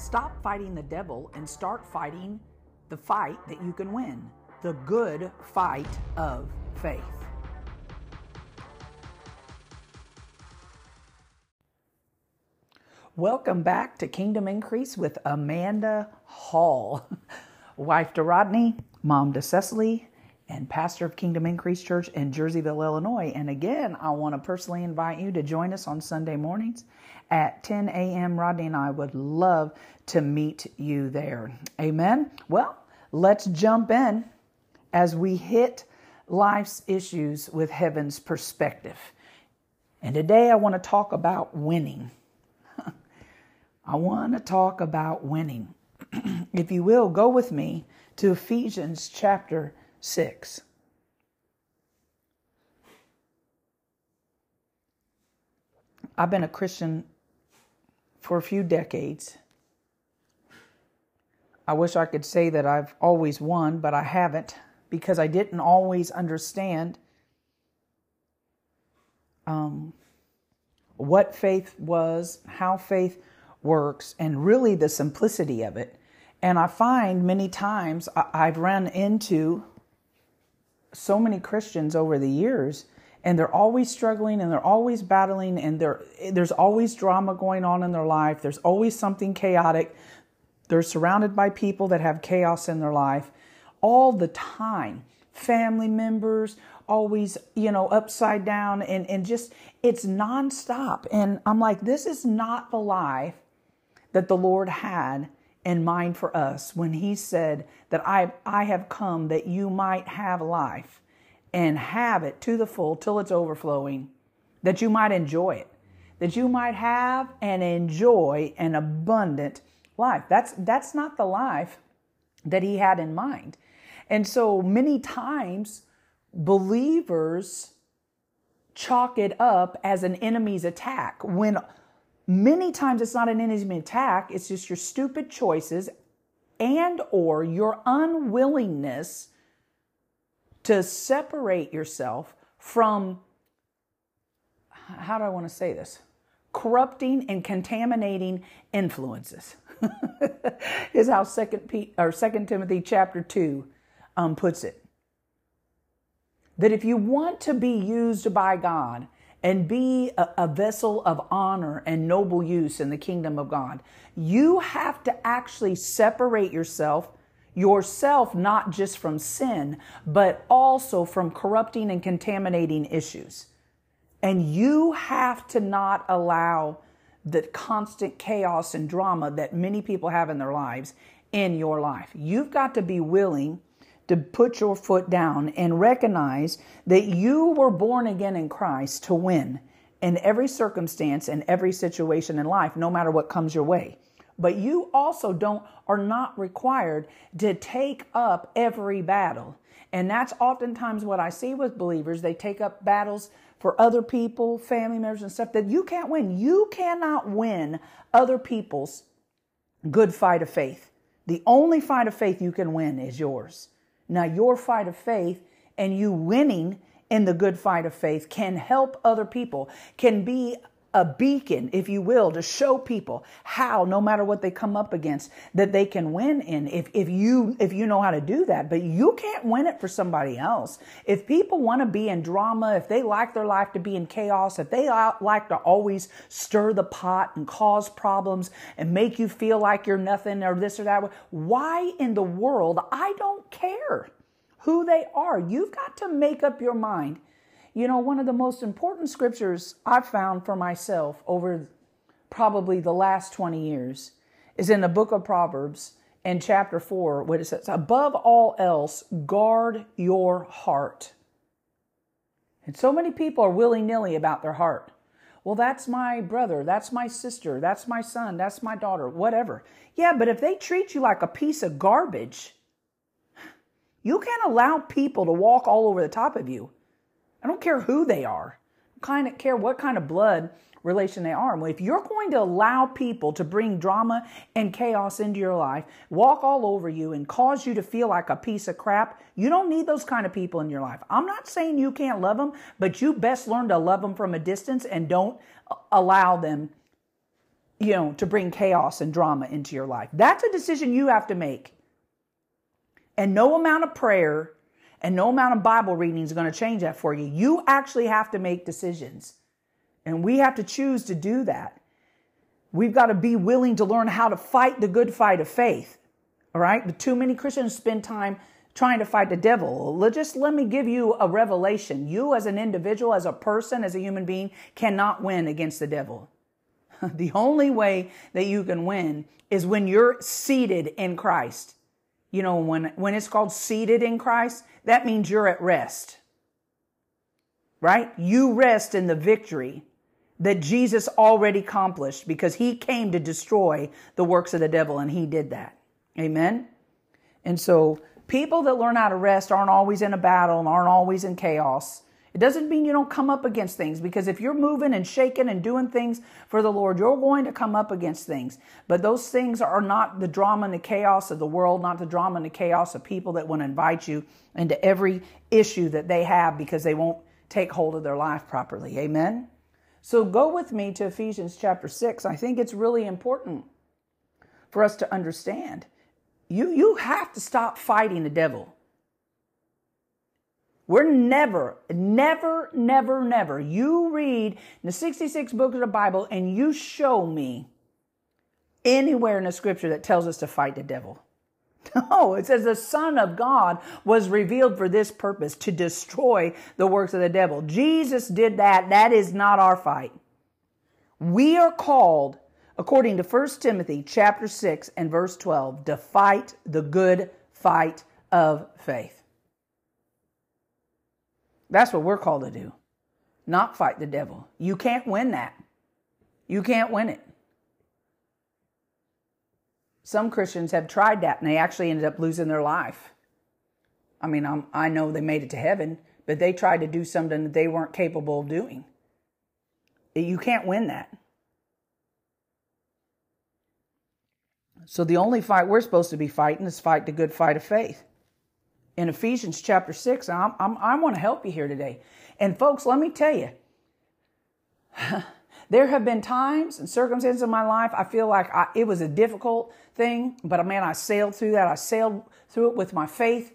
Stop fighting the devil and start fighting the fight that you can win the good fight of faith. Welcome back to Kingdom Increase with Amanda Hall, wife to Rodney, mom to Cecily, and pastor of Kingdom Increase Church in Jerseyville, Illinois. And again, I want to personally invite you to join us on Sunday mornings at 10 a.m. Rodney and I would love to meet you there. Amen. Well, let's jump in as we hit life's issues with heaven's perspective. And today I want to talk about winning. I want to talk about winning. if you will, go with me to Ephesians chapter 6. I've been a Christian for a few decades. I wish I could say that I've always won, but I haven't because I didn't always understand um, what faith was, how faith works, and really the simplicity of it. And I find many times I've run into so many Christians over the years, and they're always struggling and they're always battling, and there's always drama going on in their life. There's always something chaotic. They're surrounded by people that have chaos in their life all the time. Family members, always, you know, upside down, and, and just it's nonstop. And I'm like, this is not the life that the Lord had in mind for us when he said that I, I have come that you might have life and have it to the full till it's overflowing, that you might enjoy it, that you might have and enjoy an abundant life. That's, that's not the life that he had in mind. And so many times believers chalk it up as an enemy's attack when Many times it's not an enemy attack, it's just your stupid choices and or your unwillingness to separate yourself from how do I want to say this? Corrupting and contaminating influences. is how second Pete, or second Timothy chapter 2 um, puts it. That if you want to be used by God, and be a, a, vessel of honor and noble use in the kingdom of God. You have to actually separate yourself, yourself not just from sin, but also from corrupting and contaminating issues. And you have to not allow the constant chaos and drama that many people have in their lives in your life. You've got to be willing to put your foot down and recognize that you were born again in Christ to win in every circumstance and every situation in life, no matter what comes your way. But you also don't are not required to take up every battle. And that's oftentimes what I see with believers. They take up battles for other people, family members, and stuff that you can't win. You cannot win other people's good fight of faith. The only fight of faith you can win is yours. Now, your fight of faith and you winning in the good fight of faith can help other people, can be a beacon, if you will, to show people how, no matter what they come up against, that they can win in if, if you if you know how to do that. But you can't win it for somebody else. If people want to be in drama, if they like their life to be in chaos, if they like to always stir the pot and cause problems and make you feel like you're nothing or this or that, why in the world? I don't care who they are. You've got to make up your mind you know, one of the most important scriptures I've found for myself over probably the last 20 years is in the book of Proverbs in chapter 4, where it says, Above all else, guard your heart. And so many people are willy nilly about their heart. Well, that's my brother, that's my sister, that's my son, that's my daughter, whatever. Yeah, but if they treat you like a piece of garbage, you can't allow people to walk all over the top of you. I don't care who they are. I kind of care what kind of blood relation they are. If you're going to allow people to bring drama and chaos into your life, walk all over you and cause you to feel like a piece of crap, you don't need those kind of people in your life. I'm not saying you can't love them, but you best learn to love them from a distance and don't uh, allow them you know, to bring chaos and drama into your life. That's a decision you have to make. And no amount of prayer and no amount of Bible reading is going to change that for you. You actually have to make decisions. And we have to choose to do that. We've got to be willing to learn how to fight the good fight of faith. All right? But too many Christians spend time trying to fight the devil. Just let me give you a revelation. You, as an individual, as a person, as a human being, cannot win against the devil. the only way that you can win is when you're seated in Christ. You know, when, when it's called seated in Christ, that means you're at rest. Right? You rest in the victory that Jesus already accomplished because he came to destroy the works of the devil and he did that. Amen. And so people that learn how to rest aren't always in a battle and aren't always in chaos. It doesn't mean you don't come up against things because if you're moving and shaking and doing things for the Lord, you're going to come up against things. But those things are not the drama and the chaos of the world, not the drama and the chaos of people that want to invite you into every issue that they have because they won't take hold of their life properly. Amen? So go with me to Ephesians chapter 6. I think it's really important for us to understand. You, you have to stop fighting the devil. We're never, never, never, never. You read the 66 books of the Bible and you show me anywhere in the scripture that tells us to fight the devil. No, it says the Son of God was revealed for this purpose to destroy the works of the devil. Jesus did that. That is not our fight. We are called, according to 1 Timothy chapter 6 and verse 12, to fight the good fight of faith. That's what we're called to do, not fight the devil. You can't win that. You can't win it. Some Christians have tried that and they actually ended up losing their life. I mean, I'm, i know they made it to heaven, but they tried to do something that they weren't capable of doing. You can't win that. So the only fight we're supposed to be fighting is fight the good fight of faith in Ephesians chapter 6. I'm, I'm, i want to help you here today. And folks, let me tell you, there have been times and circumstances in my life I feel like I, it was a difficult thing, but man, I sailed through that. I sailed through it with my faith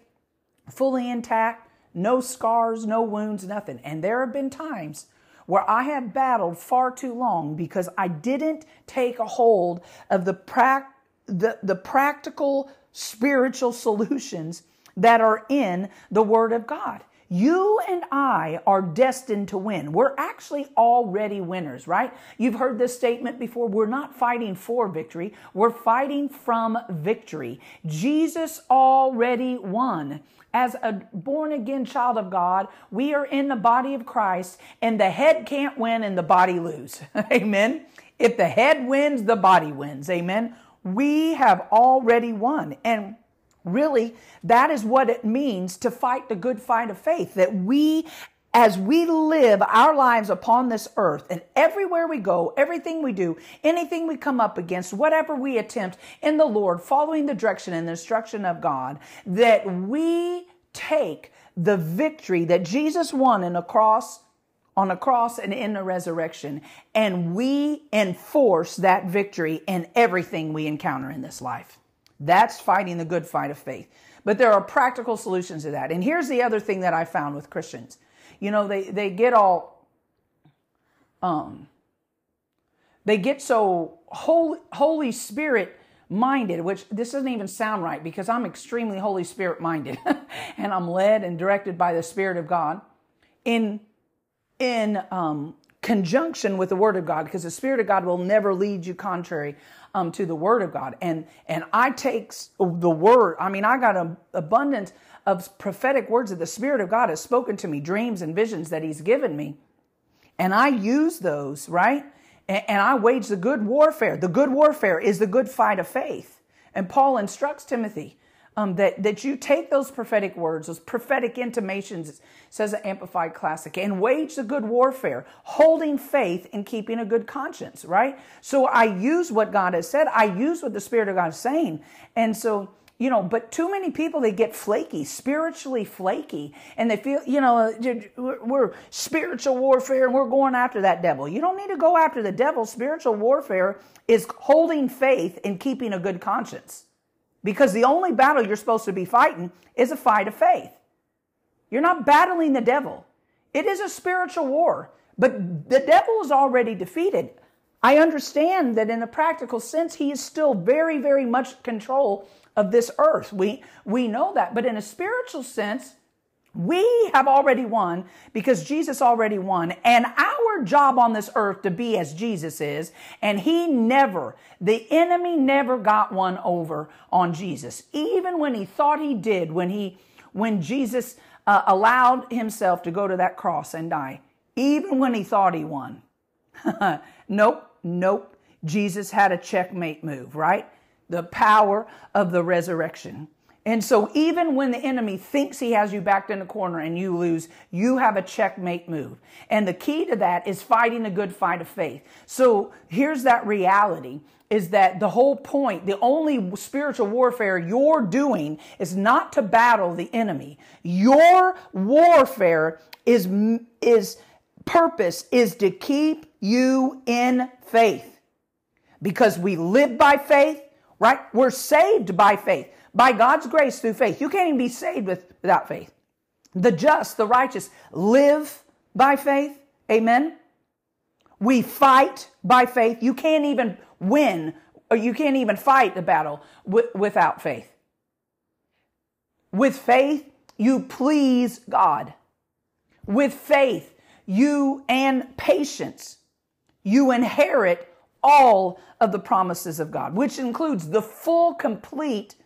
fully intact, no scars, no wounds, nothing. And there have been times where I have battled far too long because I didn't take a hold of the, pra- the, the practical spiritual solutions that are in the Word of God. You and I are destined to win. We're actually already winners, right? You've heard this statement before. We're not fighting for victory. We're fighting from victory. Jesus already won. As a born again child of God, we are in the body of Christ and the head can't win and the body lose. Amen. If the head wins, the body wins. Amen. We have already won. And Really, that is what it means to fight the good fight of faith. That we, as we live our lives upon this earth and everywhere we go, everything we do, anything we come up against, whatever we attempt in the Lord, following the direction and the instruction of God, that we take the victory that Jesus won in the cross on the cross and in the resurrection. And we enforce that victory in everything we encounter in this life. That's fighting the good fight of faith. But there are practical solutions to that. And here's the other thing that I found with Christians. You know, they, they get all, um, they get so Holy, Holy Spirit minded, which this doesn't even sound right because I'm extremely Holy Spirit minded and I'm led and directed by the Spirit of God in, in, um, conjunction with the Word of God because the Spirit of God will never lead you contrary um, to the Word of God. And and I take the Word. I mean, I got an abundance of prophetic words that the Spirit of God has spoken to me, dreams and visions that He's given me, and I use those right. And, and I wage the good warfare. The good warfare is the good fight of faith. And Paul instructs Timothy um, that, that you take those prophetic words, those prophetic intimations, says the Amplified Classic, and wage the good warfare, holding faith and keeping a good conscience, right? So I use what God has said. I use what the Spirit of God is saying. And so you know, but too many people, they get flaky, spiritually flaky, and they feel, you know, we're spiritual warfare and we're going after that devil. You don't need to go after the devil. Spiritual warfare is holding faith and keeping a good conscience. Because the only battle you're supposed to be fighting is a fight of faith. You're not battling the devil. It is a spiritual war, but the devil is already defeated. I understand that in a practical sense, he is still very, very much control of this earth. We, we know that. But in a spiritual sense, we have already won because Jesus already won. And our job on this earth to be as Jesus is, and he never, the enemy never got one over on Jesus. Even when he thought he did, when he, when Jesus uh, allowed himself to go to that cross and die, even when he thought he won. nope, nope. Jesus had a checkmate move, right? the power of the resurrection. And so, even when the enemy thinks he has you backed in a corner and you lose, you have a checkmate move. And the key to that is fighting a good fight of faith. So, here's that reality is that the whole point, the only spiritual warfare you're doing is not to battle the enemy. Your warfare is, is purpose is to keep you in faith because we live by faith right? We're saved by faith, by God's grace through faith. You can't even be saved with, without faith. The just, the righteous live by faith. Amen. We fight by faith. You can't even win or you can't even fight the battle w- without faith. With faith, you please God. With faith, you and patience, you inherit all of the promises of God, which includes the full, complete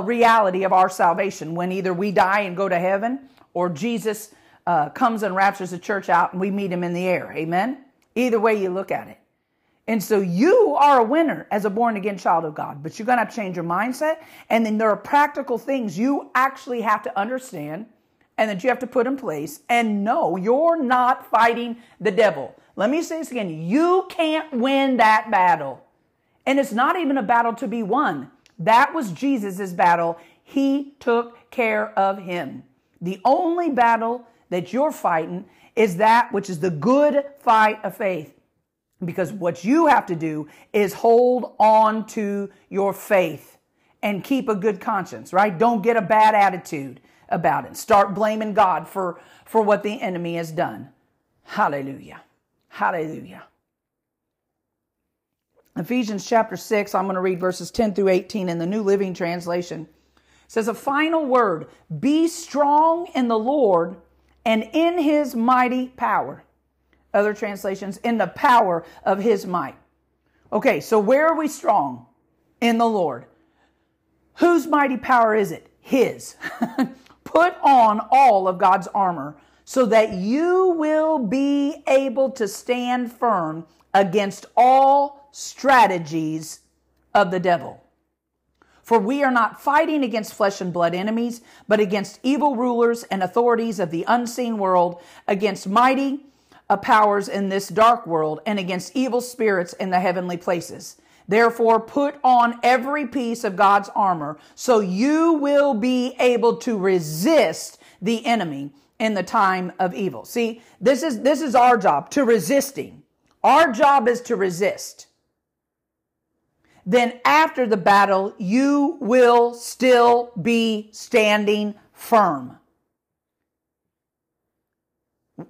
reality of our salvation when either we die and go to heaven or Jesus uh, comes and raptures the church out and we meet him in the air. Amen? Either way you look at it. And so you are a winner as a born again child of God, but you're going to have to change your mindset. And then there are practical things you actually have to understand and that you have to put in place. And no, you're not fighting the devil. Let me say this again. You can't win that battle. And it's not even a battle to be won. That was Jesus' battle. He took care of him. The only battle that you're fighting is that which is the good fight of faith. Because what you have to do is hold on to your faith and keep a good conscience, right? Don't get a bad attitude about it. Start blaming God for, for what the enemy has done. Hallelujah. Hallelujah. Ephesians chapter 6, I'm going to read verses 10 through 18 in the New Living Translation. It says, A final word be strong in the Lord and in his mighty power. Other translations, in the power of his might. Okay, so where are we strong? In the Lord. Whose mighty power is it? His. Put on all of God's armor so that you will be able to stand firm against all strategies of the devil. For we are not fighting against flesh and blood enemies, but against evil rulers and authorities of the unseen world, against mighty uh, powers in this dark world, and against evil spirits in the heavenly places. Therefore, put on every piece of God's armor so you will be able to resist the enemy in the time of evil. See, this is, this is our job to resisting. Our job is to resist. Then after the battle, you will still be standing firm.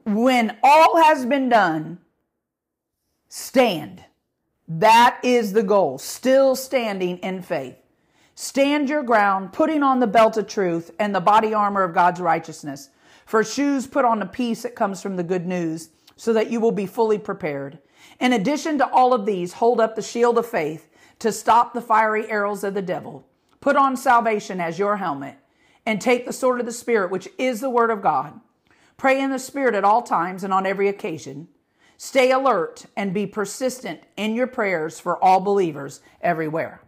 When all has been done, stand. That is the goal. Still standing in faith. Stand your ground, putting on the belt of truth and the body armor of God's righteousness for shoes, put on the peace that comes from the good news, so that you will be fully prepared. In addition to all of these, hold up the shield of faith to stop the fiery arrows of the devil. Put on salvation as your helmet, and take the sword of the Spirit, which is the word of God. Pray in the Spirit at all times and on every occasion. Stay alert and be persistent in your prayers for all believers everywhere.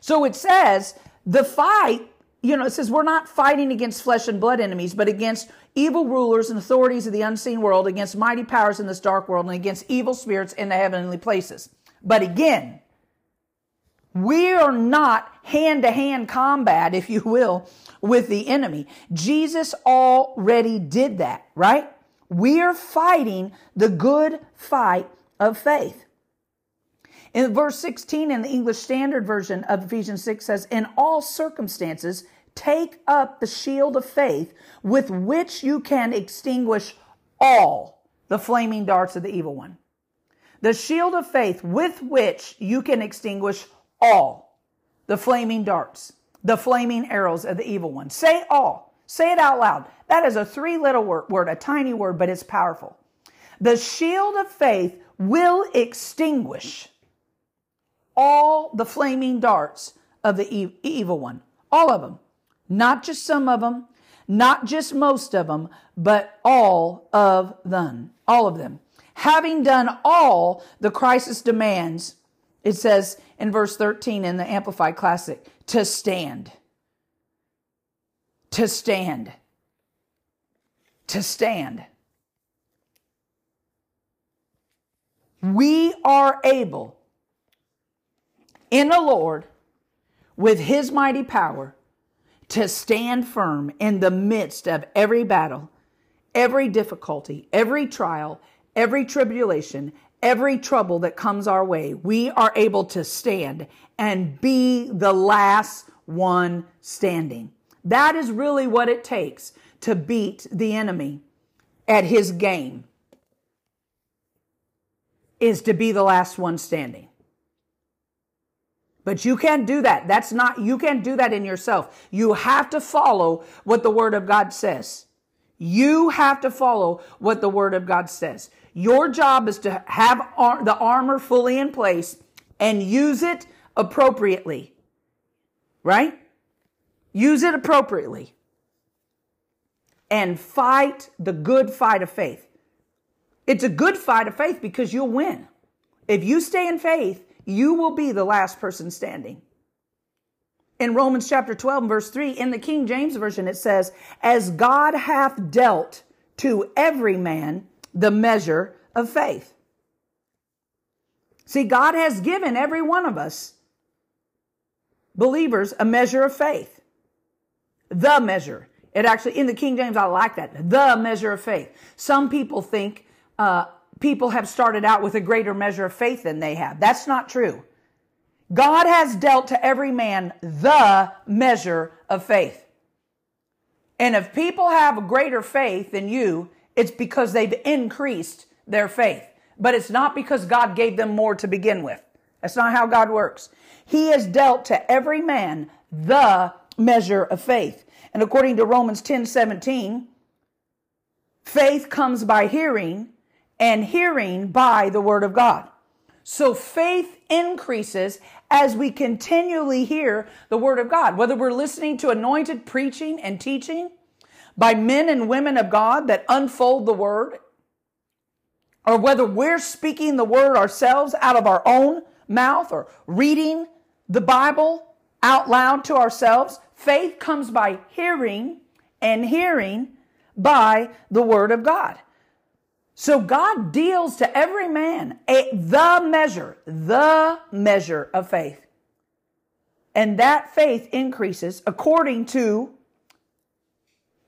So it says the fight you know, it says we're not fighting against flesh and blood enemies, but against evil rulers and authorities of the unseen world, against mighty powers in this dark world, and against evil spirits in the heavenly places. But again, We are not hand to hand combat, if you will, with the enemy. Jesus already did that, right? We are fighting the good fight of faith. In verse 16 in the English Standard Version of Ephesians 6 says, In all circumstances, take up the shield of faith with which you can extinguish all the flaming darts of the evil one. The shield of faith with which you can extinguish all the flaming darts, the flaming arrows of the evil one. Say all. Say it out loud. That is a three little word, a tiny word, but it's powerful. The shield of faith will extinguish all the flaming darts of the evil one. All of them. Not just some of them, not just most of them, but all of them. All of them. Having done all the crisis demands, it says in verse 13 in the Amplified Classic, to stand. To stand. To stand. We are able in the Lord with his mighty power to stand firm in the midst of every battle, every difficulty, every trial, every tribulation, every trouble that comes our way. We are able to stand and be the last one standing. That is really what it takes to beat the enemy at his game is to be the last one standing. But you can't do that. That's not, you can't do that in yourself. You have to follow what the Word of God says. You have to follow what the Word of God says. Your job is to have ar- the armor fully in place and use it appropriately. Right? Use it appropriately. And fight the good fight of faith. It's a good fight of faith because you'll win. If you stay in faith, you will be the last person standing. In Romans chapter 12 verse 3, in the King James Version, it says, As God hath dealt to every man the measure of faith. See, God has given every one of us, believers, a measure of faith. The measure. It actually, in the King James, I like that. The measure of faith. Some people think uh, people have started out with a greater measure of faith than they have. That's not true. God has dealt to every man the measure of faith. And if people have a greater faith than you, it's because they've increased their faith. But it's not because God gave them more to begin with. That's not how God works. He has dealt to every man the measure of faith. And according to Romans 10 17, faith comes by hearing and hearing by the word of God. So faith increases as we continually hear the word of God, whether we're listening to anointed preaching and teaching by men and women of God that unfold the word, or whether we're speaking the word ourselves out of our own mouth or reading the Bible out loud to ourselves. Faith comes by hearing and hearing by the word of God. So God deals to every man a, the measure, the measure of faith. And that faith increases according to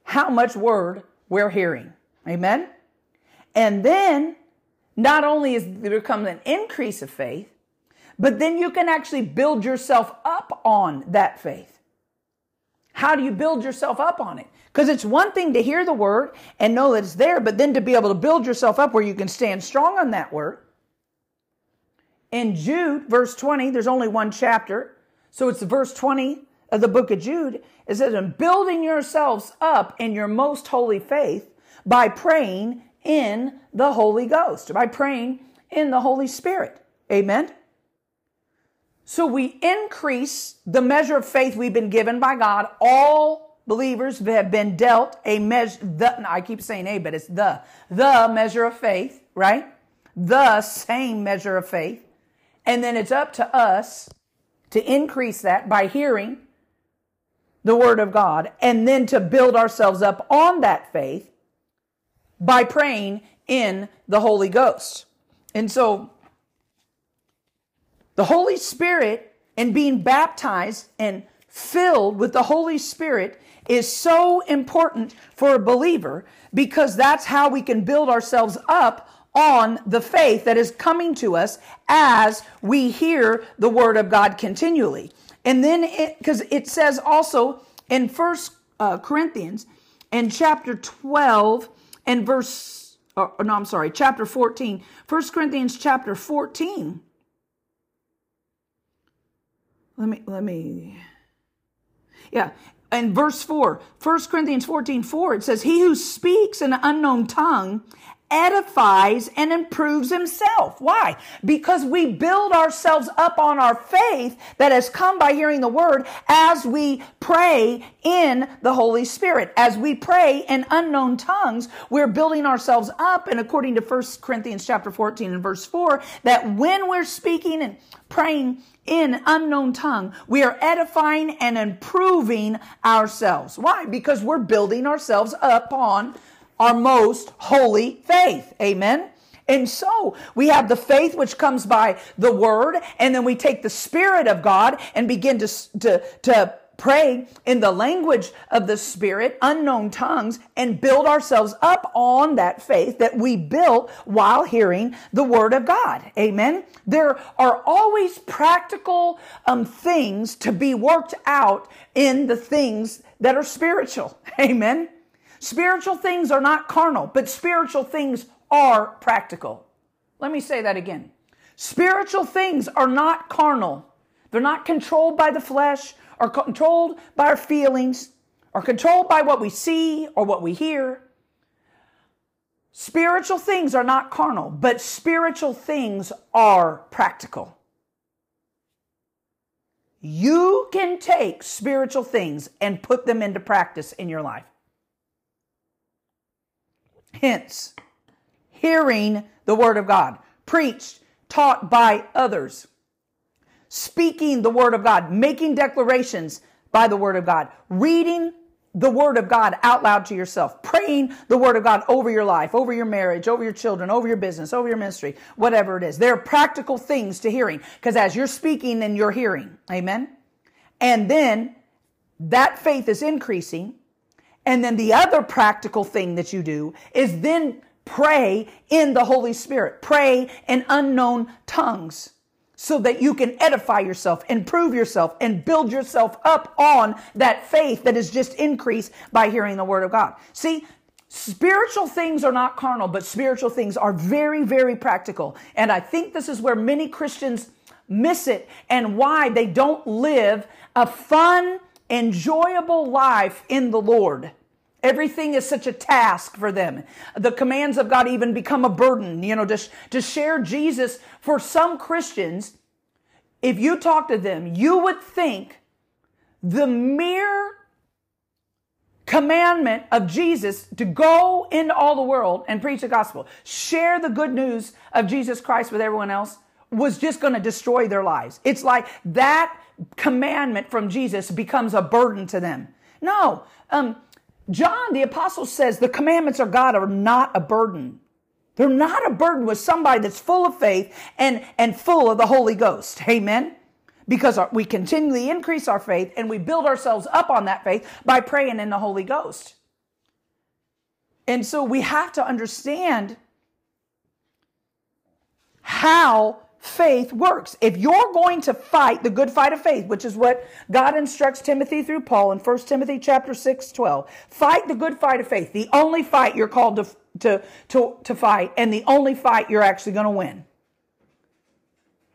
how much word we're hearing. Amen. And then not only is there comes an increase of faith, but then you can actually build yourself up on that faith. How do you build yourself up on it? Because it's one thing to hear the word and know that it's there, but then to be able to build yourself up where you can stand strong on that word. In Jude, verse 20, there's only one chapter. So it's verse 20 of the book of Jude. It says, and building yourselves up in your most holy faith by praying in the Holy Ghost, by praying in the Holy Spirit. Amen. So we increase the measure of faith we've been given by God all believers have been dealt a measure, the, I keep saying a, but it's the, the measure of faith, right? The same measure of faith. And then it's up to us to increase that by hearing the word of God and then to build ourselves up on that faith by praying in the Holy Ghost. And so the Holy Spirit and being baptized and filled with the Holy Spirit is so important for a believer because that's how we can build ourselves up on the faith that is coming to us as we hear the word of God continually. And then, it, because it, says also in First uh, Corinthians, in chapter 12 and verse, or, no, I'm sorry, chapter 14, First Corinthians chapter 14. Let me, let me, yeah. And verse 4, 1 Corinthians 14, 4, it says, He who speaks in an unknown tongue edifies and improves himself. Why? Because we build ourselves up on our faith that has come by hearing the word as we pray in the Holy Spirit. As we pray in unknown tongues, we're building ourselves up. And according to 1 Corinthians chapter 14 and verse 4, that when we're speaking and praying in unknown tongue, we are edifying and improving ourselves. Why? Because we're building ourselves up on our most holy faith. Amen. And so we have the faith which comes by the word, and then we take the spirit of God and begin to, to, to pray in the language of the spirit, unknown tongues, and build ourselves up on that faith that we built while hearing the word of God. Amen. There are always practical um, things to be worked out in the things that are spiritual. Amen. Spiritual things are not carnal, but spiritual things are practical. Let me say that again. Spiritual things are not carnal. They're not controlled by the flesh or controlled by our feelings or controlled by what we see or what we hear. Spiritual things are not carnal, but spiritual things are practical. You can take spiritual things and put them into practice in your life. Hence, hearing the word of God, preached, taught by others, speaking the word of God, making declarations by the word of God, reading the word of God out loud to yourself, praying the word of God over your life, over your marriage, over your children, over your business, over your ministry, whatever it is. There are practical things to hearing because as you're speaking, then you're hearing. Amen. And then that faith is increasing and then the other practical thing that you do is then pray in the Holy Spirit. Pray in unknown tongues so that you can edify yourself, improve yourself, and build yourself up on that faith that is just increased by hearing the word of God. See, Spiritual things are not carnal, but spiritual things are very, very practical. And I think this is where many Christians miss it and why they don't live a fun, enjoyable life in the Lord. Everything is such a task for them. The commands of God even become a burden, you know, to, to share Jesus for some Christians. If you talk to them, you would think the mere commandment of Jesus to go into all the world and preach the gospel, share the good news of Jesus Christ with everyone else was just going to destroy their lives. It's like that commandment from Jesus becomes a burden to them. No, um, John, the apostle says the commandments of God are not a burden. They're not a burden with somebody that's full of faith and, and full of the Holy Ghost. Amen. Because we continually increase our faith and we build ourselves up on that faith by praying in the Holy Ghost. And so we have to understand how faith works. If you're going to fight the good fight of faith, which is what God instructs Timothy through Paul in 1 Timothy chapter 6, 12, fight the good fight of faith, the only fight you're called to, to, to, to fight, and the only fight you're actually going to win.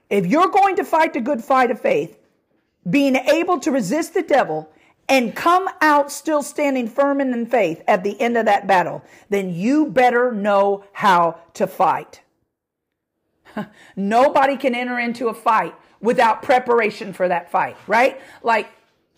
If you're going to fight the good fight of faith, being able to resist the devil and come out still standing firm in faith at the end of that battle, then you better know how to fight. Nobody can enter into a fight without preparation for that fight, right? Like,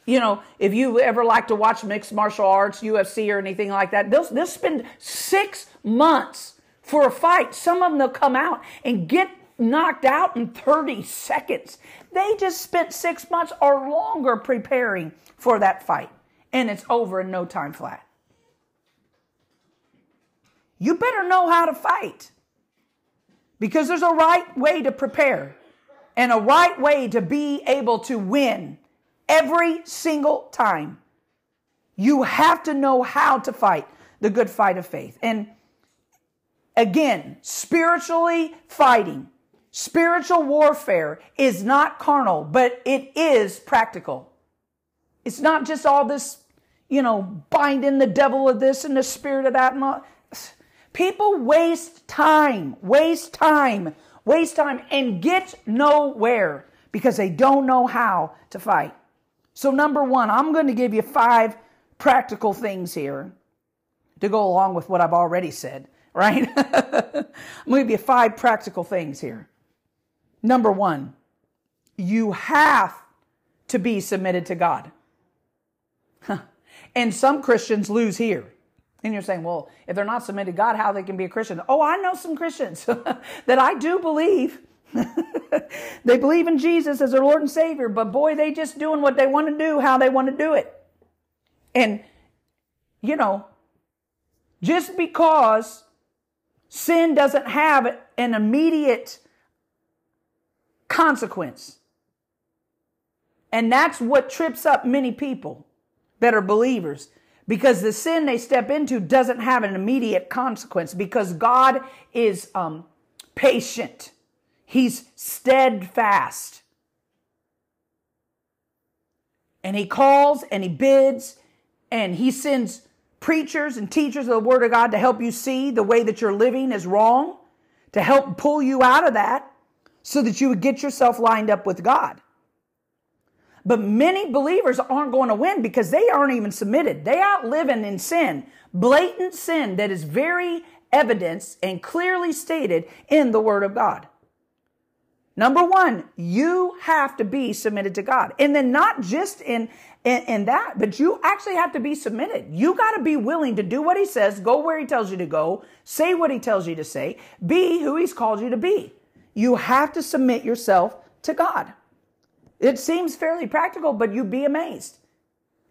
you know, if you ever like to watch mixed martial arts, UFC or anything like that, they'll, they'll spend six months for a fight. Some of them they'll come out and get knocked out in 30 seconds. They just spent six months or longer preparing for that fight. And it's over in no time flat. You better know how to fight because there's a right way to prepare. and a right way to be able to win every single time. You have to know how to fight the good fight of faith. And again, spiritually fighting, spiritual warfare is not carnal, but it is practical. It's not just all this, you know, binding the devil of this and the spirit of that and all. People waste time, waste time, waste time, and get nowhere because they don't know how to fight. So, number one, I'm going to give you five practical things here to go along with what I've already said, right? I'm going to give you five practical things here. Number one, you have to be submitted to God. and some Christians lose here. And you're saying, well, if they're not submitted to God, how they can be a Christian? Oh, I know some Christians that I do believe. they believe in Jesus as their Lord and Savior, but boy, they just doing what they want to do, how they want to do it. And, you know, just because sin doesn't have an immediate consequence, and that's what trips up many people that are believers because the sin they step into doesn't have an immediate consequence because God is um, patient. He's steadfast. And he calls and he bids and he sends preachers and teachers of the word of God to help you see the way that you're living is wrong, to help pull you out of that so that you would get yourself lined up with God. But many believers aren't going to win because they aren't even submitted. They out living in sin, blatant sin that is very evidenced and clearly stated in the Word of God. Number one, you have to be submitted to God. And then not just in, in, in that, but you actually have to be submitted. You got to be willing to do what he says, go where he tells you to go, say what he tells you to say, be who he's called you to be. You have to submit yourself to God. It seems fairly practical, but you'd be amazed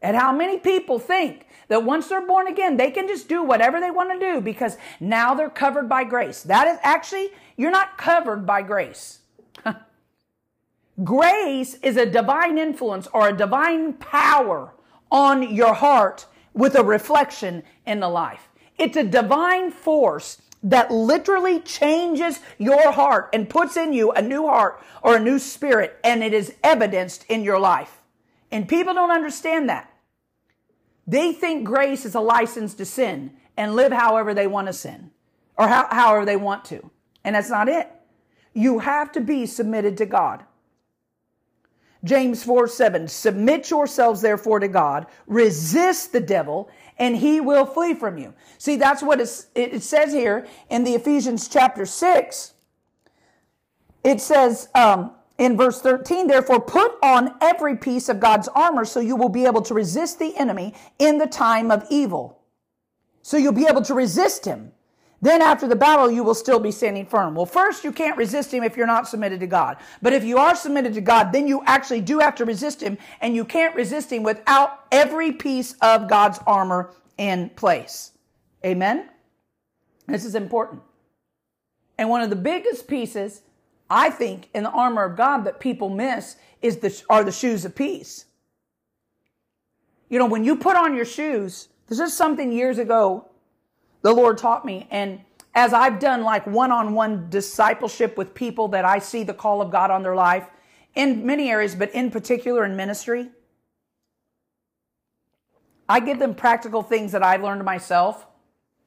at how many people think that once they're born again, they can just do whatever they want to do because now they're covered by grace. That is actually, you're not covered by grace. grace is a divine influence or a divine power on your heart with a reflection in the life. It's a divine force that literally changes your heart and puts in you a new heart or a new spirit, and it is evidenced in your life. And people don't understand that. They think grace is a license to sin and live however they want to sin or how, however they want to. And that's not it. You have to be submitted to God. James 4 7, submit yourselves therefore to God, resist the devil, and he will flee from you. See, that's what it says here in the Ephesians chapter 6. It says um, in verse 13, therefore put on every piece of God's armor so you will be able to resist the enemy in the time of evil. So you'll be able to resist him. Then after the battle, you will still be standing firm. Well, first, you can't resist him if you're not submitted to God. But if you are submitted to God, then you actually do have to resist him, and you can't resist him without every piece of God's armor in place. Amen? This is important. And one of the biggest pieces, I think, in the armor of God that people miss is the, are the shoes of peace. You know, when you put on your shoes, this is something years ago the Lord taught me. And as I've done like one on one discipleship with people that I see the call of God on their life in many areas, but in particular in ministry, I give them practical things that I've learned myself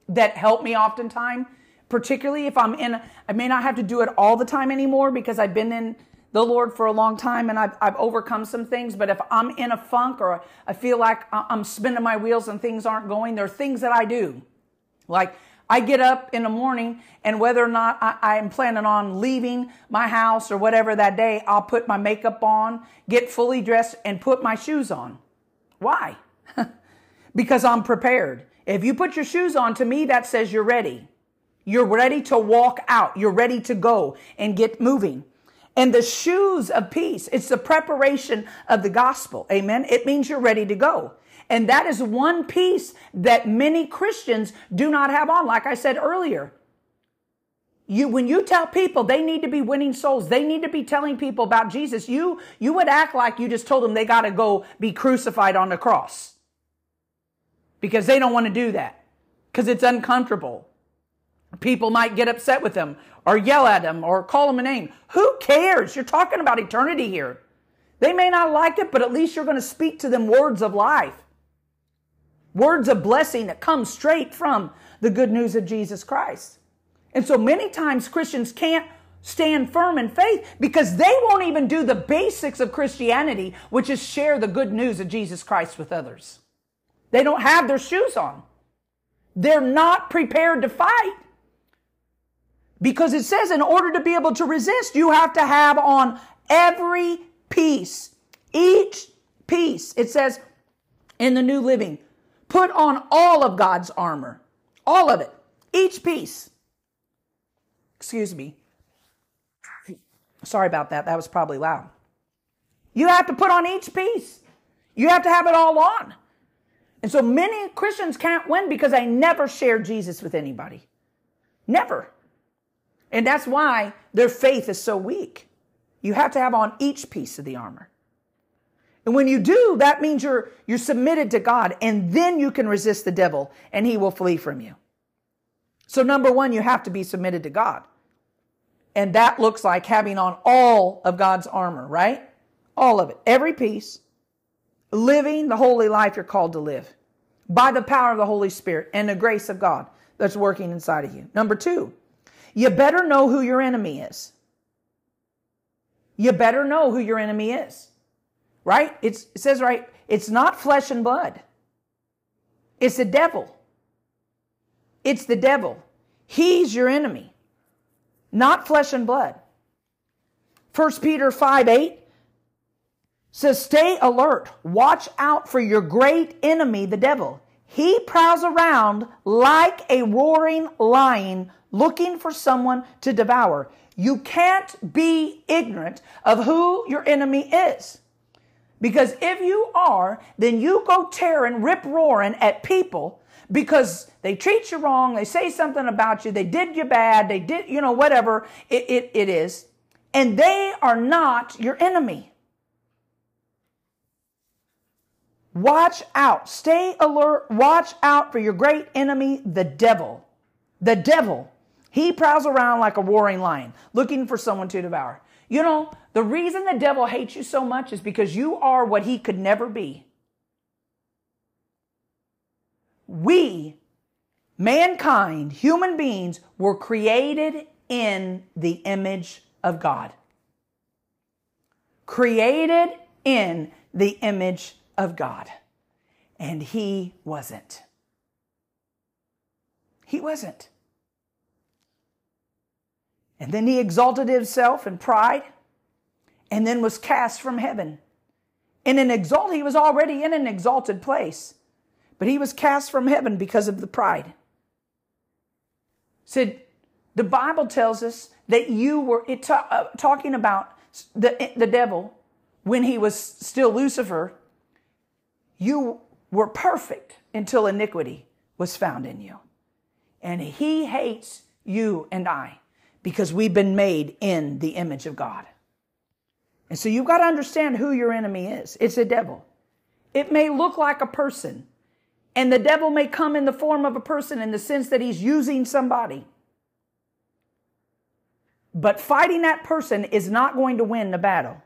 that help me oftentimes, particularly if I'm in, I may not have to do it all the time anymore because I've been in the Lord for a long time and I've, I've overcome some things. But if I'm in a funk or I feel like I'm spinning my wheels and things aren't going, there are things that I do like I get up in the morning and whether or not I, am planning on leaving my house or whatever that day, I'll put my makeup on, get fully dressed and put my shoes on. Why? because I'm prepared. If you put your shoes on, to me, that says you're ready. You're ready to walk out. You're ready to go and get moving. And the shoes of peace, it's the preparation of the gospel. Amen. It means you're ready to go. And that is one piece that many Christians do not have on. Like I said earlier, You, when you tell people they need to be winning souls, they need to be telling people about Jesus, you, you would act like you just told them they got to go be crucified on the cross. Because they don't want to do that. Because it's uncomfortable. People might get upset with them or yell at them or call them a name. Who cares? You're talking about eternity here. They may not like it, but at least you're going to speak to them words of life. Words of blessing that come straight from the good news of Jesus Christ. And so many times Christians can't stand firm in faith because they won't even do the basics of Christianity, which is share the good news of Jesus Christ with others. They don't have their shoes on. They're not prepared to fight. Because it says in order to be able to resist, you have to have on every piece, each piece. It says in the New Living, put on all of God's armor, all of it, each piece. Excuse me. Sorry about that. That was probably loud. You have to put on each piece. You have to have it all on. And so many Christians can't win because they never share Jesus with anybody. Never. And that's why their faith is so weak. You have to have on each piece of the armor. And when you do, that means you're, you're submitted to God, and then you can resist the devil, and he will flee from you. So, number one, you have to be submitted to God. And that looks like having on all of God's armor, right? All of it, every piece, living the holy life you're called to live by the power of the Holy Spirit and the grace of God that's working inside of you. Number two, you better know who your enemy is. You better know who your enemy is. Right? It's, it says right, it's not flesh and blood. It's the devil. It's the devil. He's your enemy, not flesh and blood. 1 Peter 5 8 says, Stay alert. Watch out for your great enemy, the devil. He prowls around like a roaring lion looking for someone to devour. You can't be ignorant of who your enemy is. Because if you are, then you go tearing, rip roaring at people because they treat you wrong, they say something about you, they did you bad, they did, you know, whatever it, it, it is, and they are not your enemy. Watch out, stay alert, watch out for your great enemy, the devil. The devil. He prowls around like a roaring lion, looking for someone to devour. You know, the reason the devil hates you so much is because you are what he could never be. We, mankind, human beings, were created in the image of God. Created in the image of God. And he wasn't. He wasn't. And then he exalted himself in pride and then was cast from heaven. In an exalt, he was already in an exalted place, but he was cast from heaven because of the pride. Said the Bible tells us that you were it uh, talking about the, the devil when he was still Lucifer. You were perfect until iniquity was found in you. And he hates you and I because we've been made in the image of God. And so you've got to understand who your enemy is. It's a devil. It may look like a person, and the devil may come in the form of a person in the sense that he's using somebody. But fighting that person is not going to win the battle.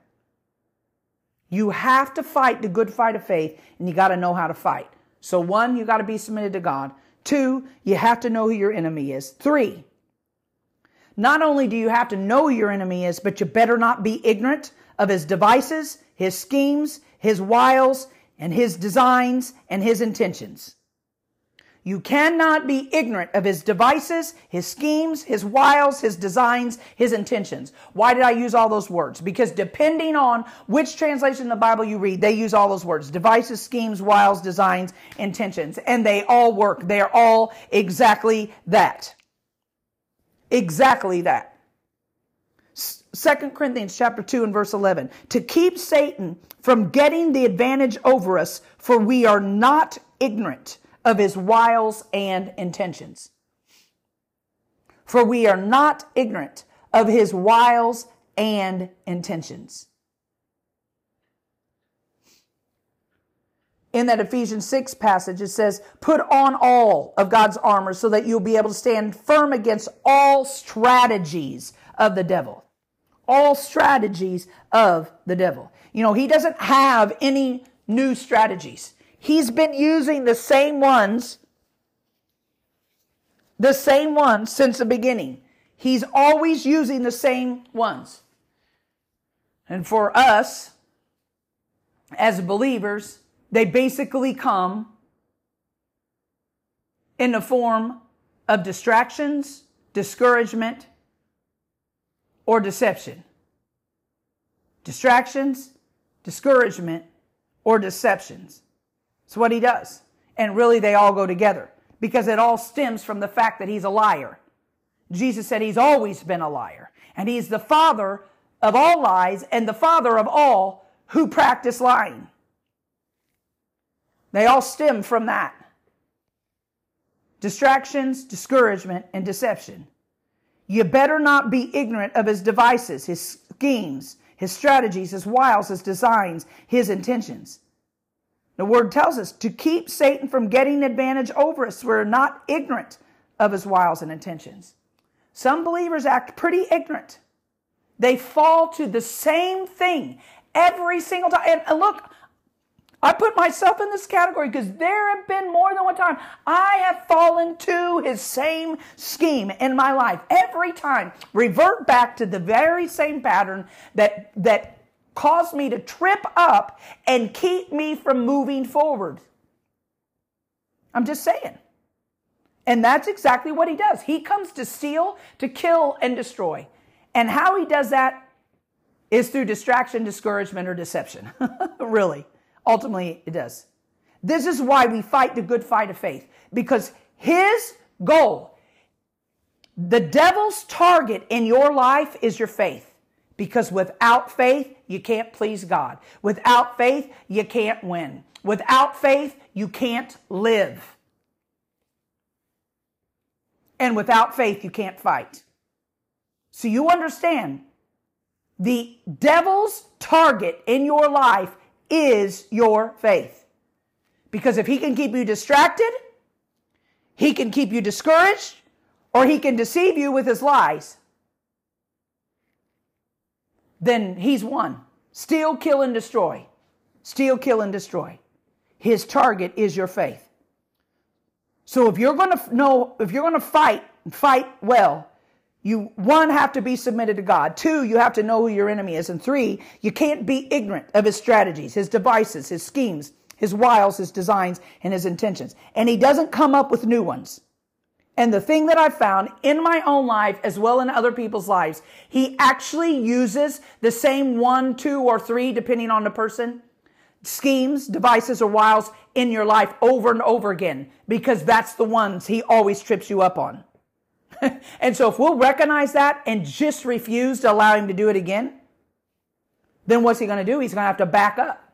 You have to fight the good fight of faith, and you got to know how to fight. So, one, you got to be submitted to God. Two, you have to know who your enemy is. Three, not only do you have to know your enemy is, but you better not be ignorant of his devices, his schemes, his wiles, and his designs and his intentions. You cannot be ignorant of his devices, his schemes, his wiles, his designs, his intentions. Why did I use all those words? Because depending on which translation of the Bible you read, they use all those words. Devices, schemes, wiles, designs, intentions. And they all work. They are all exactly that exactly that. Second Corinthians chapter 2 and verse 11. To keep Satan from getting the advantage over us, for we are not ignorant of his wiles and intentions. for we are not ignorant of his wiles and intentions. In that Ephesians 6 passage, it says, put on all of God's armor so that you'll be able to stand firm against all strategies of the devil. All strategies of the devil. You know, he doesn't have any new strategies. He's been using the same ones, the same ones since the beginning. He's always using the same ones. And for us, as believers, they basically come in the form of distractions, discouragement, or deception. Distractions, discouragement, or deceptions. It's what he does. And really, they all go together because it all stems from the fact that he's a liar. Jesus said he's always been a liar, and he's the father of all lies and the father of all who practice lying. They all stem from that distractions, discouragement, and deception. You better not be ignorant of his devices, his schemes, his strategies, his wiles, his designs, his intentions. The word tells us to keep Satan from getting advantage over us. We're not ignorant of his wiles and intentions. Some believers act pretty ignorant. They fall to the same thing every single time. And look, I put myself in this category because there have been more than one time I have fallen to his same scheme in my life. Every time, revert back to the very same pattern that, that caused me to trip up and keep me from moving forward. I'm just saying. And that's exactly what he does. He comes to steal, to kill, and destroy. And how he does that is through distraction, discouragement, or deception. really. Ultimately, it does. This is why we fight the good fight of faith because his goal, the devil's target in your life is your faith. Because without faith, you can't please God. Without faith, you can't win. Without faith, you can't live. And without faith, you can't fight. So you understand the devil's target in your life is your faith. Because if he can keep you distracted, he can keep you discouraged, or he can deceive you with his lies, then he's won. Steal, kill, and destroy. Steal, kill, and destroy. His target is your faith. So if you're going to know, if you're going to fight, fight well, you, one, have to be submitted to God. Two, you have to know who your enemy is. And three, you can't be ignorant of his strategies, his devices, his schemes, his wiles, his designs, and his intentions. And he doesn't come up with new ones. And the thing that I've found in my own life as well in other people's lives, he actually uses the same one, two, or three, depending on the person, schemes, devices, or wiles in your life over and over again because that's the ones he always trips you up on. and so if we'll recognize that and just refuse to allow him to do it again, then what's he going to do? He's going to have to back up.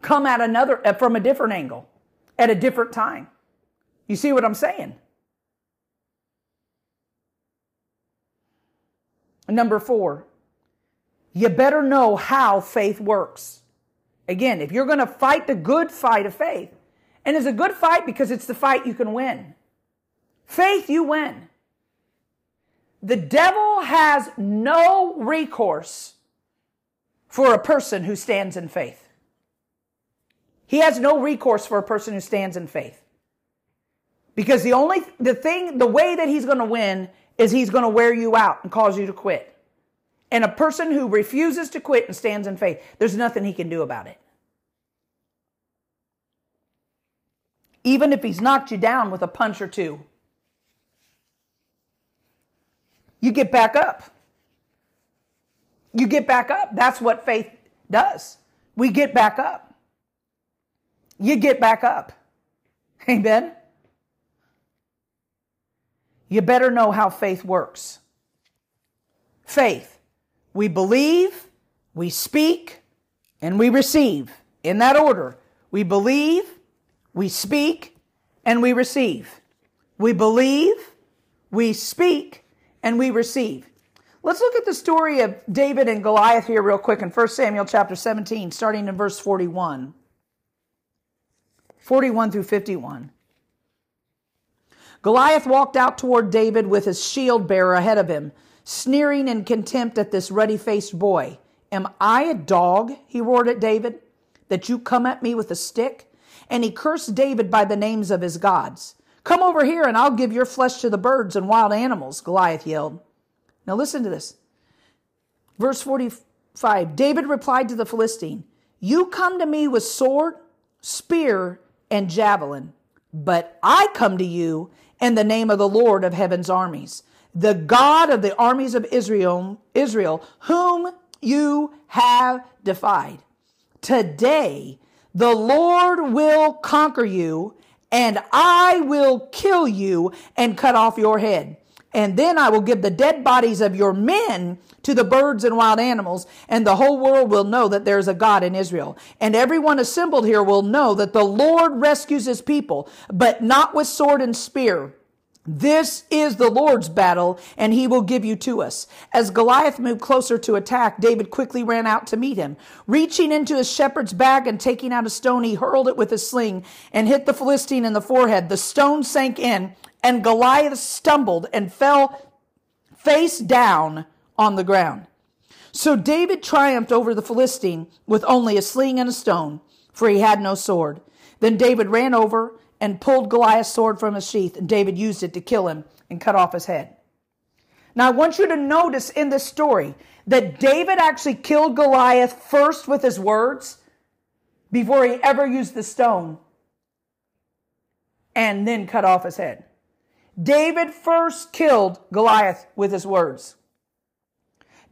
Come at another, uh, from a different angle, at a different time. You see what I'm saying? Number four, you better know how faith works. Again, if you're going to fight the good fight of faith, and it's a good fight because it's the fight you can win. Faith, you win. The devil has no recourse for a person who stands in faith. He has no recourse for a person who stands in faith. Because the only, the thing, the way that he's going to win is he's going to wear you out and cause you to quit. And a person who refuses to quit and stands in faith, there's nothing he can do about it. Even if he's knocked you down with a punch or two, you get back up. You get back up. That's what faith does. We get back up. You get back up. Amen. You better know how faith works. Faith. We believe, we speak, and we receive. In that order. We believe, we speak, and we receive. We believe, we speak, and we receive. Let's look at the story of David and Goliath here real quick in 1 Samuel chapter 17, starting in verse 41. 41 through 51. Goliath walked out toward David with his shield bearer ahead of him, sneering in contempt at this ruddy faced boy. Am I a dog? he roared at David, that you come at me with a stick? And he cursed David by the names of his gods. Come over here and I'll give your flesh to the birds and wild animals, Goliath yelled. Now listen to this. Verse 45 David replied to the Philistine, You come to me with sword, spear, and javelin, but I come to you in the name of the Lord of heaven's armies, the God of the armies of Israel, Israel, whom you have defied. Today, the Lord will conquer you, and I will kill you and cut off your head. And then I will give the dead bodies of your men to the birds and wild animals, and the whole world will know that there is a God in Israel. And everyone assembled here will know that the Lord rescues his people, but not with sword and spear this is the Lord's battle, and he will give you to us. As Goliath moved closer to attack, David quickly ran out to meet him. Reaching into his shepherd's bag and taking out a stone, he hurled it with his sling and hit the Philistine in the forehead. The stone sank in, and Goliath stumbled and fell face down on the ground. So David triumphed over the Philistine with only a sling and a stone, for he had no sword. Then David ran over and pulled Goliath's sword from his sheath, and David used it to kill him and cut off his head. Now, I want you to notice in this story that David actually killed Goliath first with his words before he ever used the stone and then cut off his head. David first killed Goliath with his words.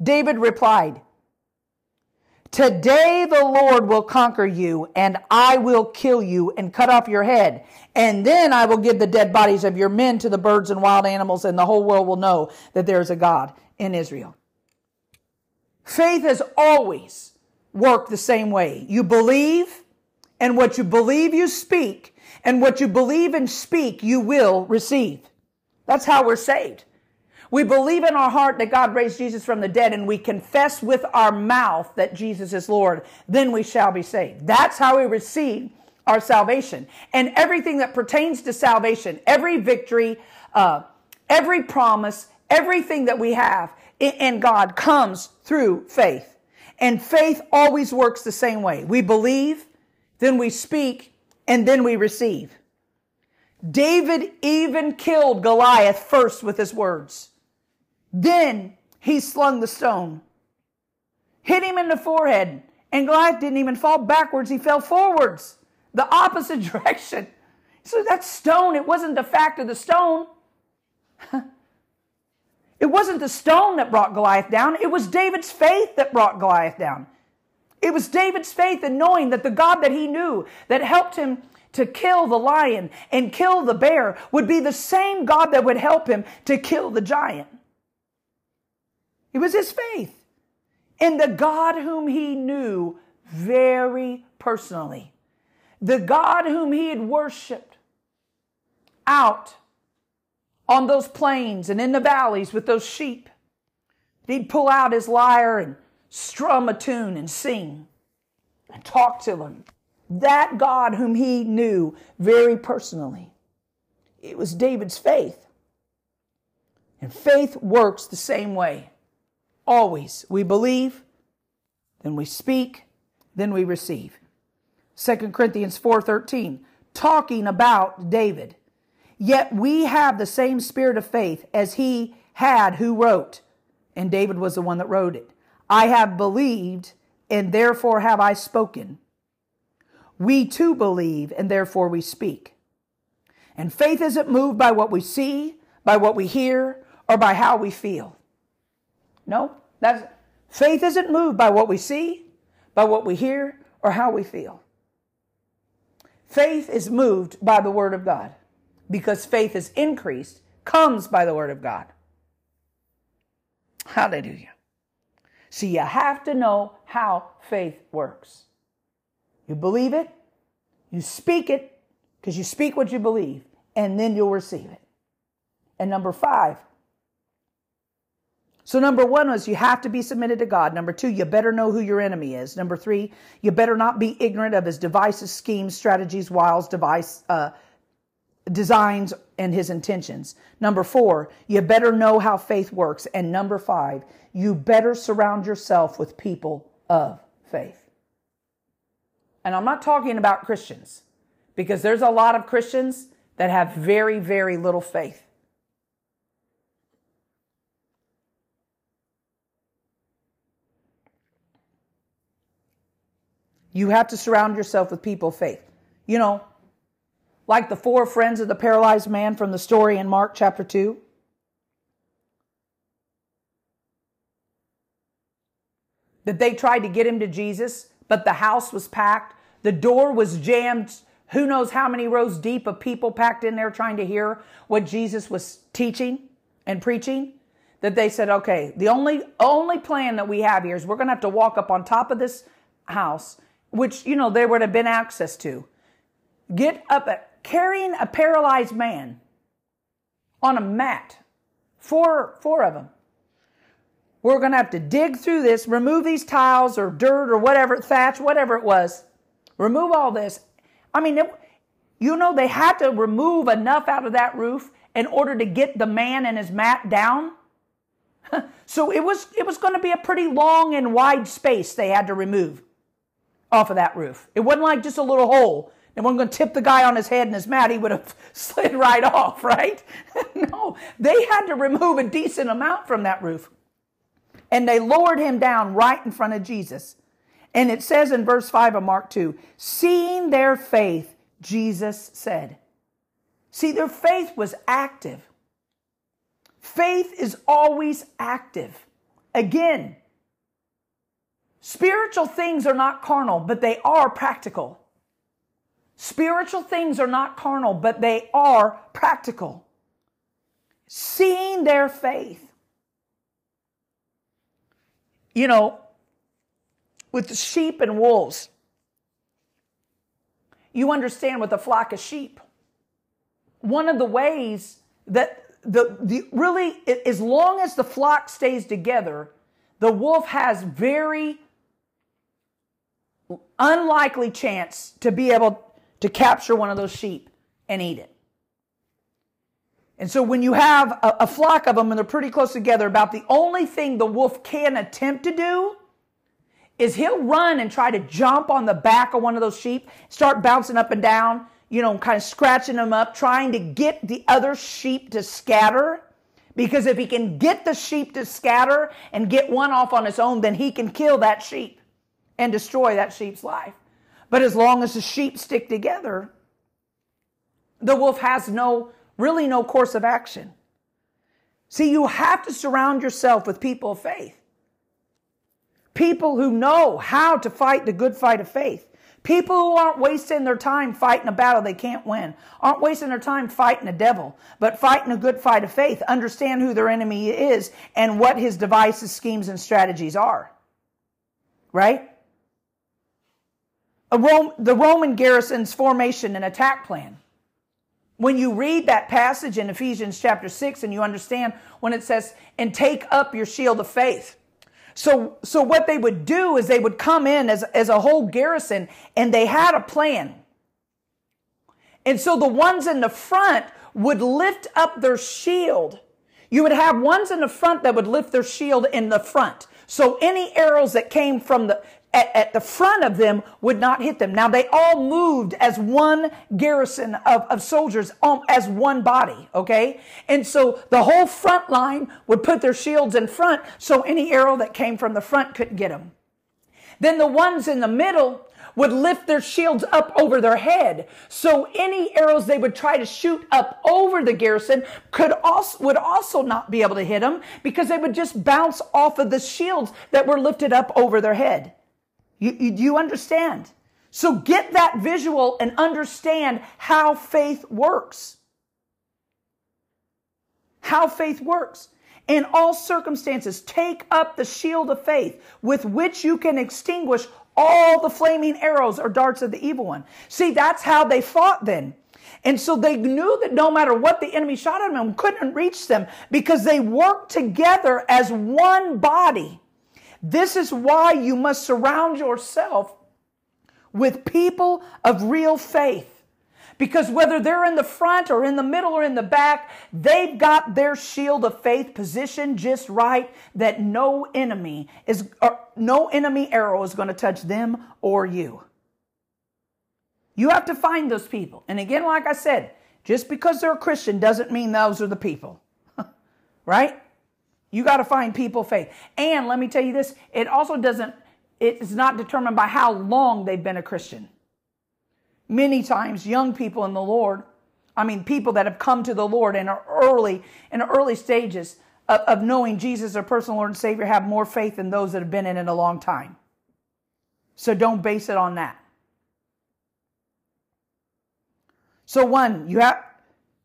David replied, Today the Lord will conquer you, and I will kill you and cut off your head. And then I will give the dead bodies of your men to the birds and wild animals, and the whole world will know that there is a God in Israel. Faith has always worked the same way. You believe, and what you believe you speak, and what you believe and speak you will receive. That's how we're saved. We believe in our heart that God raised Jesus from the dead and we confess with our mouth that Jesus is Lord, then we shall be saved. That's how we receive our salvation. And everything that pertains to salvation, every victory, uh, every promise, everything that we have in God comes through faith. And faith always works the same way. We believe, then we speak, and then we receive. David even killed Goliath first with his words. Then he slung the stone, hit him in the forehead, and Goliath didn't even fall backwards, he fell forwards, the opposite direction. So that stone, it wasn't the fact of the stone. it wasn't the stone that brought Goliath down, it was David's faith that brought Goliath down. It was David's faith in knowing that the God that he knew that helped him to kill the lion and kill the bear would be the same God that would help him to kill the giant. It was his faith in the God whom he knew very personally, the God whom he had worshiped out on those plains and in the valleys with those sheep. He'd pull out his lyre and strum a tune and sing and talk to him. That God whom he knew very personally. It was David's faith. And faith works the same way. Always. We believe, then we speak, then we receive. 2 Corinthians 4:13 talking about David. Yet we have the same spirit of faith as he had who wrote, and David was the one that wrote it. I have believed, and therefore have I spoken. We too believe, and therefore we speak. And faith isn't moved by what we see, by what we hear, or by how we feel. No, that's faith isn't moved by what we see, by what we hear, or how we feel. Faith is moved by the Word of God because faith is increased, comes by the Word of God. Hallelujah. So you have to know how faith works. You believe it, you speak it, because you speak what you believe, and then you'll receive it. and number five. So, number one was you have to be submitted to God. Number two, you better know who your enemy is. Number three, you better not be ignorant of his devices, schemes, strategies, wiles, device, uh, designs, and his intentions. Number four, you better know how faith works. And number five, you better surround yourself with people of faith. And I'm not talking about Christians because there's a lot of Christians that have very, very little faith. You have to surround yourself with people of faith. You know, like the four friends of the paralyzed man from the story in Mark chapter 2. That they tried to get him to Jesus, but the house was packed. The door was jammed. Who knows how many rows deep of people packed in there trying to hear what Jesus was teaching and preaching? That they said, okay, the only, only plan that we have here is we're going to have to walk up on top of this house which, you know, there would have been access to. Get up, at, carrying a paralyzed man on a mat. Four, four of them. We're going to have to dig through this, remove these tiles or dirt or whatever, thatch, whatever it was. Remove all this. I mean, it, you know, they had to remove enough out of that roof in order to get the man and his mat down. so it was, it was going to be a pretty long and wide space they had to remove off of that roof. It wasn't like just a little hole. They weren't going to tip the guy on his head and his mat, he would have slid right off, right? no, they had to remove a decent amount from that roof. And they lowered him down right in front of Jesus. And it says in verse 5 of Mark 2 seeing their faith, Jesus said. See, their faith was active. Faith is always active. Again, Spiritual things are not carnal, but they are practical. Spiritual things are not carnal, but they are practical. Seeing their faith. You know, with the sheep and wolves, you understand with a flock of sheep. One of the ways that the, the really, as long as the flock stays together, the wolf has very unlikely chance to be able to capture one of those sheep and eat it. And so when you have a, a, flock of them and they're pretty close together, about the only thing the wolf can attempt to do is he'll run and try to jump on the back of one of those sheep, start bouncing up and down, you know, kind of scratching them up, trying to get the other sheep to scatter. Because if he can get the sheep to scatter and get one off on its own, then he can kill that sheep and destroy that sheep's life. But as long as the sheep stick together, the wolf has no, really no course of action. See, you have to surround yourself with people of faith. People who know how to fight the good fight of faith. People who aren't wasting their time fighting a battle they can't win, aren't wasting their time fighting a devil, but fighting a good fight of faith, understand who their enemy is and what his devices, schemes, and strategies are. Right? Rome, the Roman garrison's formation and attack plan. When you read that passage in Ephesians chapter 6 and you understand when it says, and take up your shield of faith. So, so what they would do is they would come in as, as a whole garrison and they had a plan. And so the ones in the front would lift up their shield. You would have ones in the front that would lift their shield in the front. So any arrows that came from the, at, at, the front of them would not hit them. Now they all moved as one garrison of, of soldiers, um, as one body, okay? And so the whole front line would put their shields in front so any arrow that came from the front couldn't get them. Then the ones in the middle would lift their shields up over their head. So any arrows they would try to shoot up over the garrison could also, would also not be able to hit them because they would just bounce off of the shields that were lifted up over their head. You, you, do you understand? So get that visual and understand how faith works. How faith works. In all circumstances, take up the shield of faith with which you can extinguish all the flaming arrows or darts of the evil one. See, that's how they fought then. And so they knew that no matter what the enemy shot at them, couldn't reach them because they worked together as one body. This is why you must surround yourself with people of real faith. Because whether they're in the front or in the middle or in the back, they've got their shield of faith positioned just right that no enemy is, no enemy arrow is going to touch them or you. You have to find those people. And again, like I said, just because they're a Christian doesn't mean those are the people. right? You got to find people faith. And let me tell you this, it also doesn't it's not determined by how long they've been a Christian. Many times young people in the Lord, I mean people that have come to the Lord in early in early stages of, of knowing Jesus as personal Lord and Savior have more faith than those that have been in it a long time. So don't base it on that. So one, you have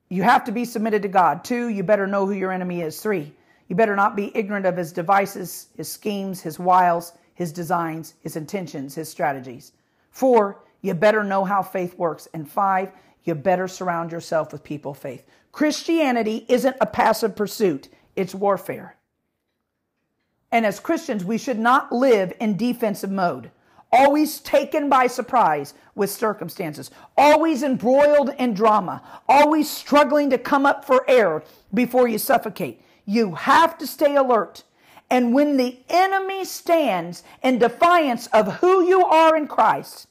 you have to be submitted to God. Two, you better know who your enemy is. Three, you better not be ignorant of his devices, his schemes, his wiles, his designs, his intentions, his strategies. Four, you better know how faith works. And five, you better surround yourself with people of faith. Christianity isn't a passive pursuit, it's warfare. And as Christians, we should not live in defensive mode always taken by surprise with circumstances, always embroiled in drama, always struggling to come up for air before you suffocate. You have to stay alert. And when the enemy stands in defiance of who you are in Christ,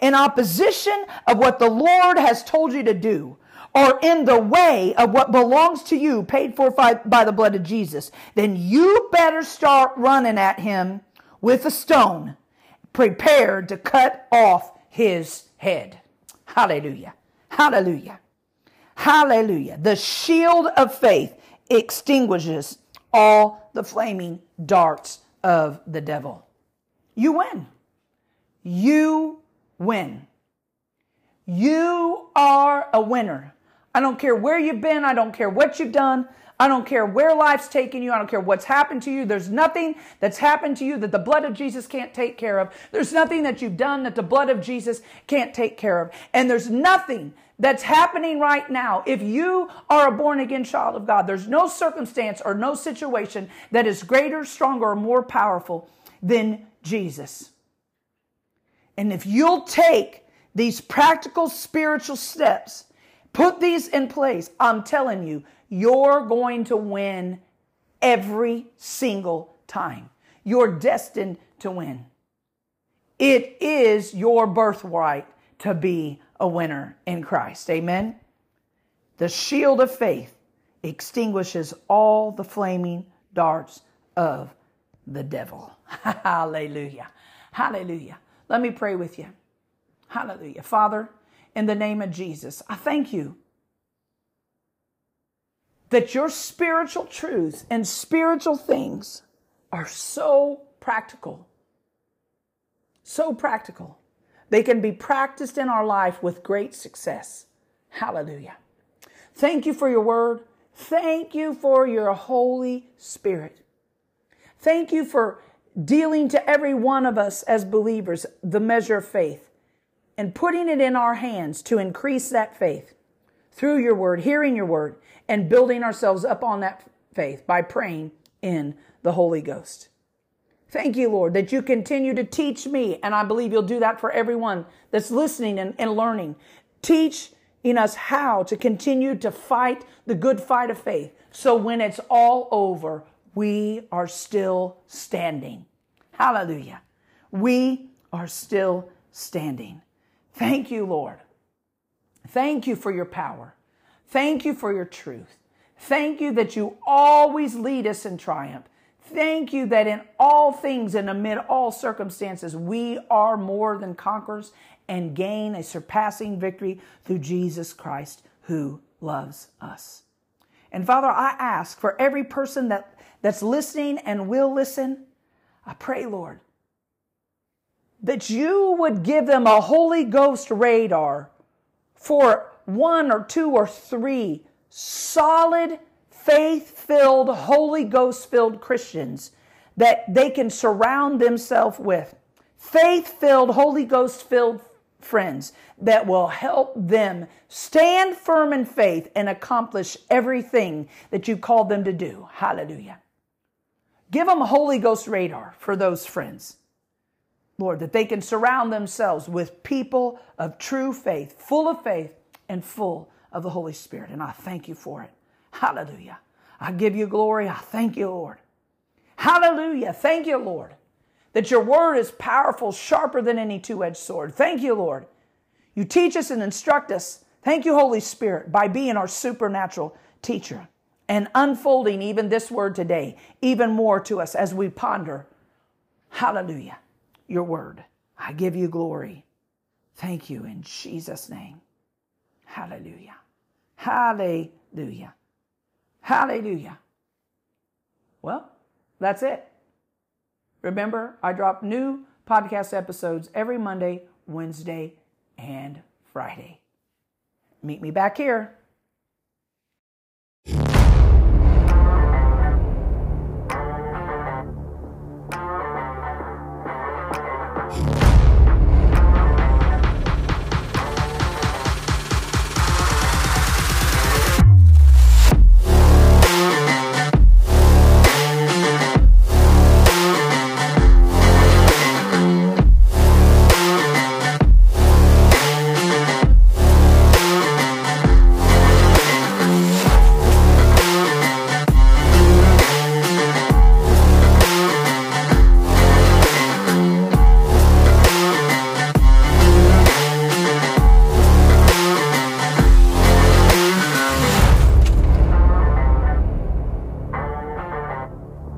in opposition of what the Lord has told you to do, or in the way of what belongs to you, paid for by the blood of Jesus, then you better start running at him with a stone prepared to cut off his head. Hallelujah. Hallelujah. Hallelujah. The shield of faith extinguishes all the flaming darts of the devil. You win. You win. You are a winner. I don't care where you've been. I don't care what you've done. I don't care where life's taken you. I don't care what's happened to you. There's nothing that's happened to you that the blood of Jesus can't take care of. There's nothing that you've done that the blood of Jesus can't take care of. And there's nothing that's happening right now. If you are a born again child of God, there's no circumstance or no situation that is greater, stronger, or more powerful than Jesus. And if you'll take these practical spiritual steps, put these in place, I'm telling you, you're going to win every single time. You're destined to win. It is your birthright to be a winner in Christ. Amen. The shield of faith extinguishes all the flaming darts of the devil. Hallelujah. Hallelujah. Let me pray with you. Hallelujah. Father, in the name of Jesus, I thank you that your spiritual truths and spiritual things are so practical. So practical. They can be practiced in our life with great success. Hallelujah. Thank you for your word. Thank you for your Holy Spirit. Thank you for dealing to every one of us as believers the measure of faith and putting it in our hands to increase that faith through your word, hearing your word, and building ourselves up on that faith by praying in the Holy Ghost. Thank you, Lord, that you continue to teach me, and I believe you'll do that for everyone that's listening and, and learning. Teach in us how to continue to fight the good fight of faith. So when it's all over, we are still standing. Hallelujah. We are still standing. Thank you, Lord. Thank you for your power. Thank you for your truth. Thank you that you always lead us in triumph. Thank you that in all things and amid all circumstances, we are more than conquerors and gain a surpassing victory through Jesus Christ who loves us. And Father, I ask for every person that, that's listening and will listen, I pray, Lord, that you would give them a Holy Ghost radar for one or two or three solid, faith filled, Holy Ghost filled Christians that they can surround themselves with. Faith filled, Holy Ghost filled friends that will help them stand firm in faith and accomplish everything that you called them to do. Hallelujah. Give them a Holy Ghost radar for those friends. Lord, that they can surround themselves with people of true faith, full of faith and full of the Holy Spirit. And I thank you for it. Hallelujah. I give you glory. I thank you, Lord. Hallelujah. Thank you, Lord, that your word is powerful, sharper than any two edged sword. Thank you, Lord. You teach us and instruct us. Thank you, Holy Spirit, by being our supernatural teacher and unfolding even this word today, even more to us as we ponder. Hallelujah. Your word. I give you glory. Thank you in Jesus' name. Hallelujah. Hallelujah. Hallelujah. Well, that's it. Remember, I drop new podcast episodes every Monday, Wednesday, and Friday. Meet me back here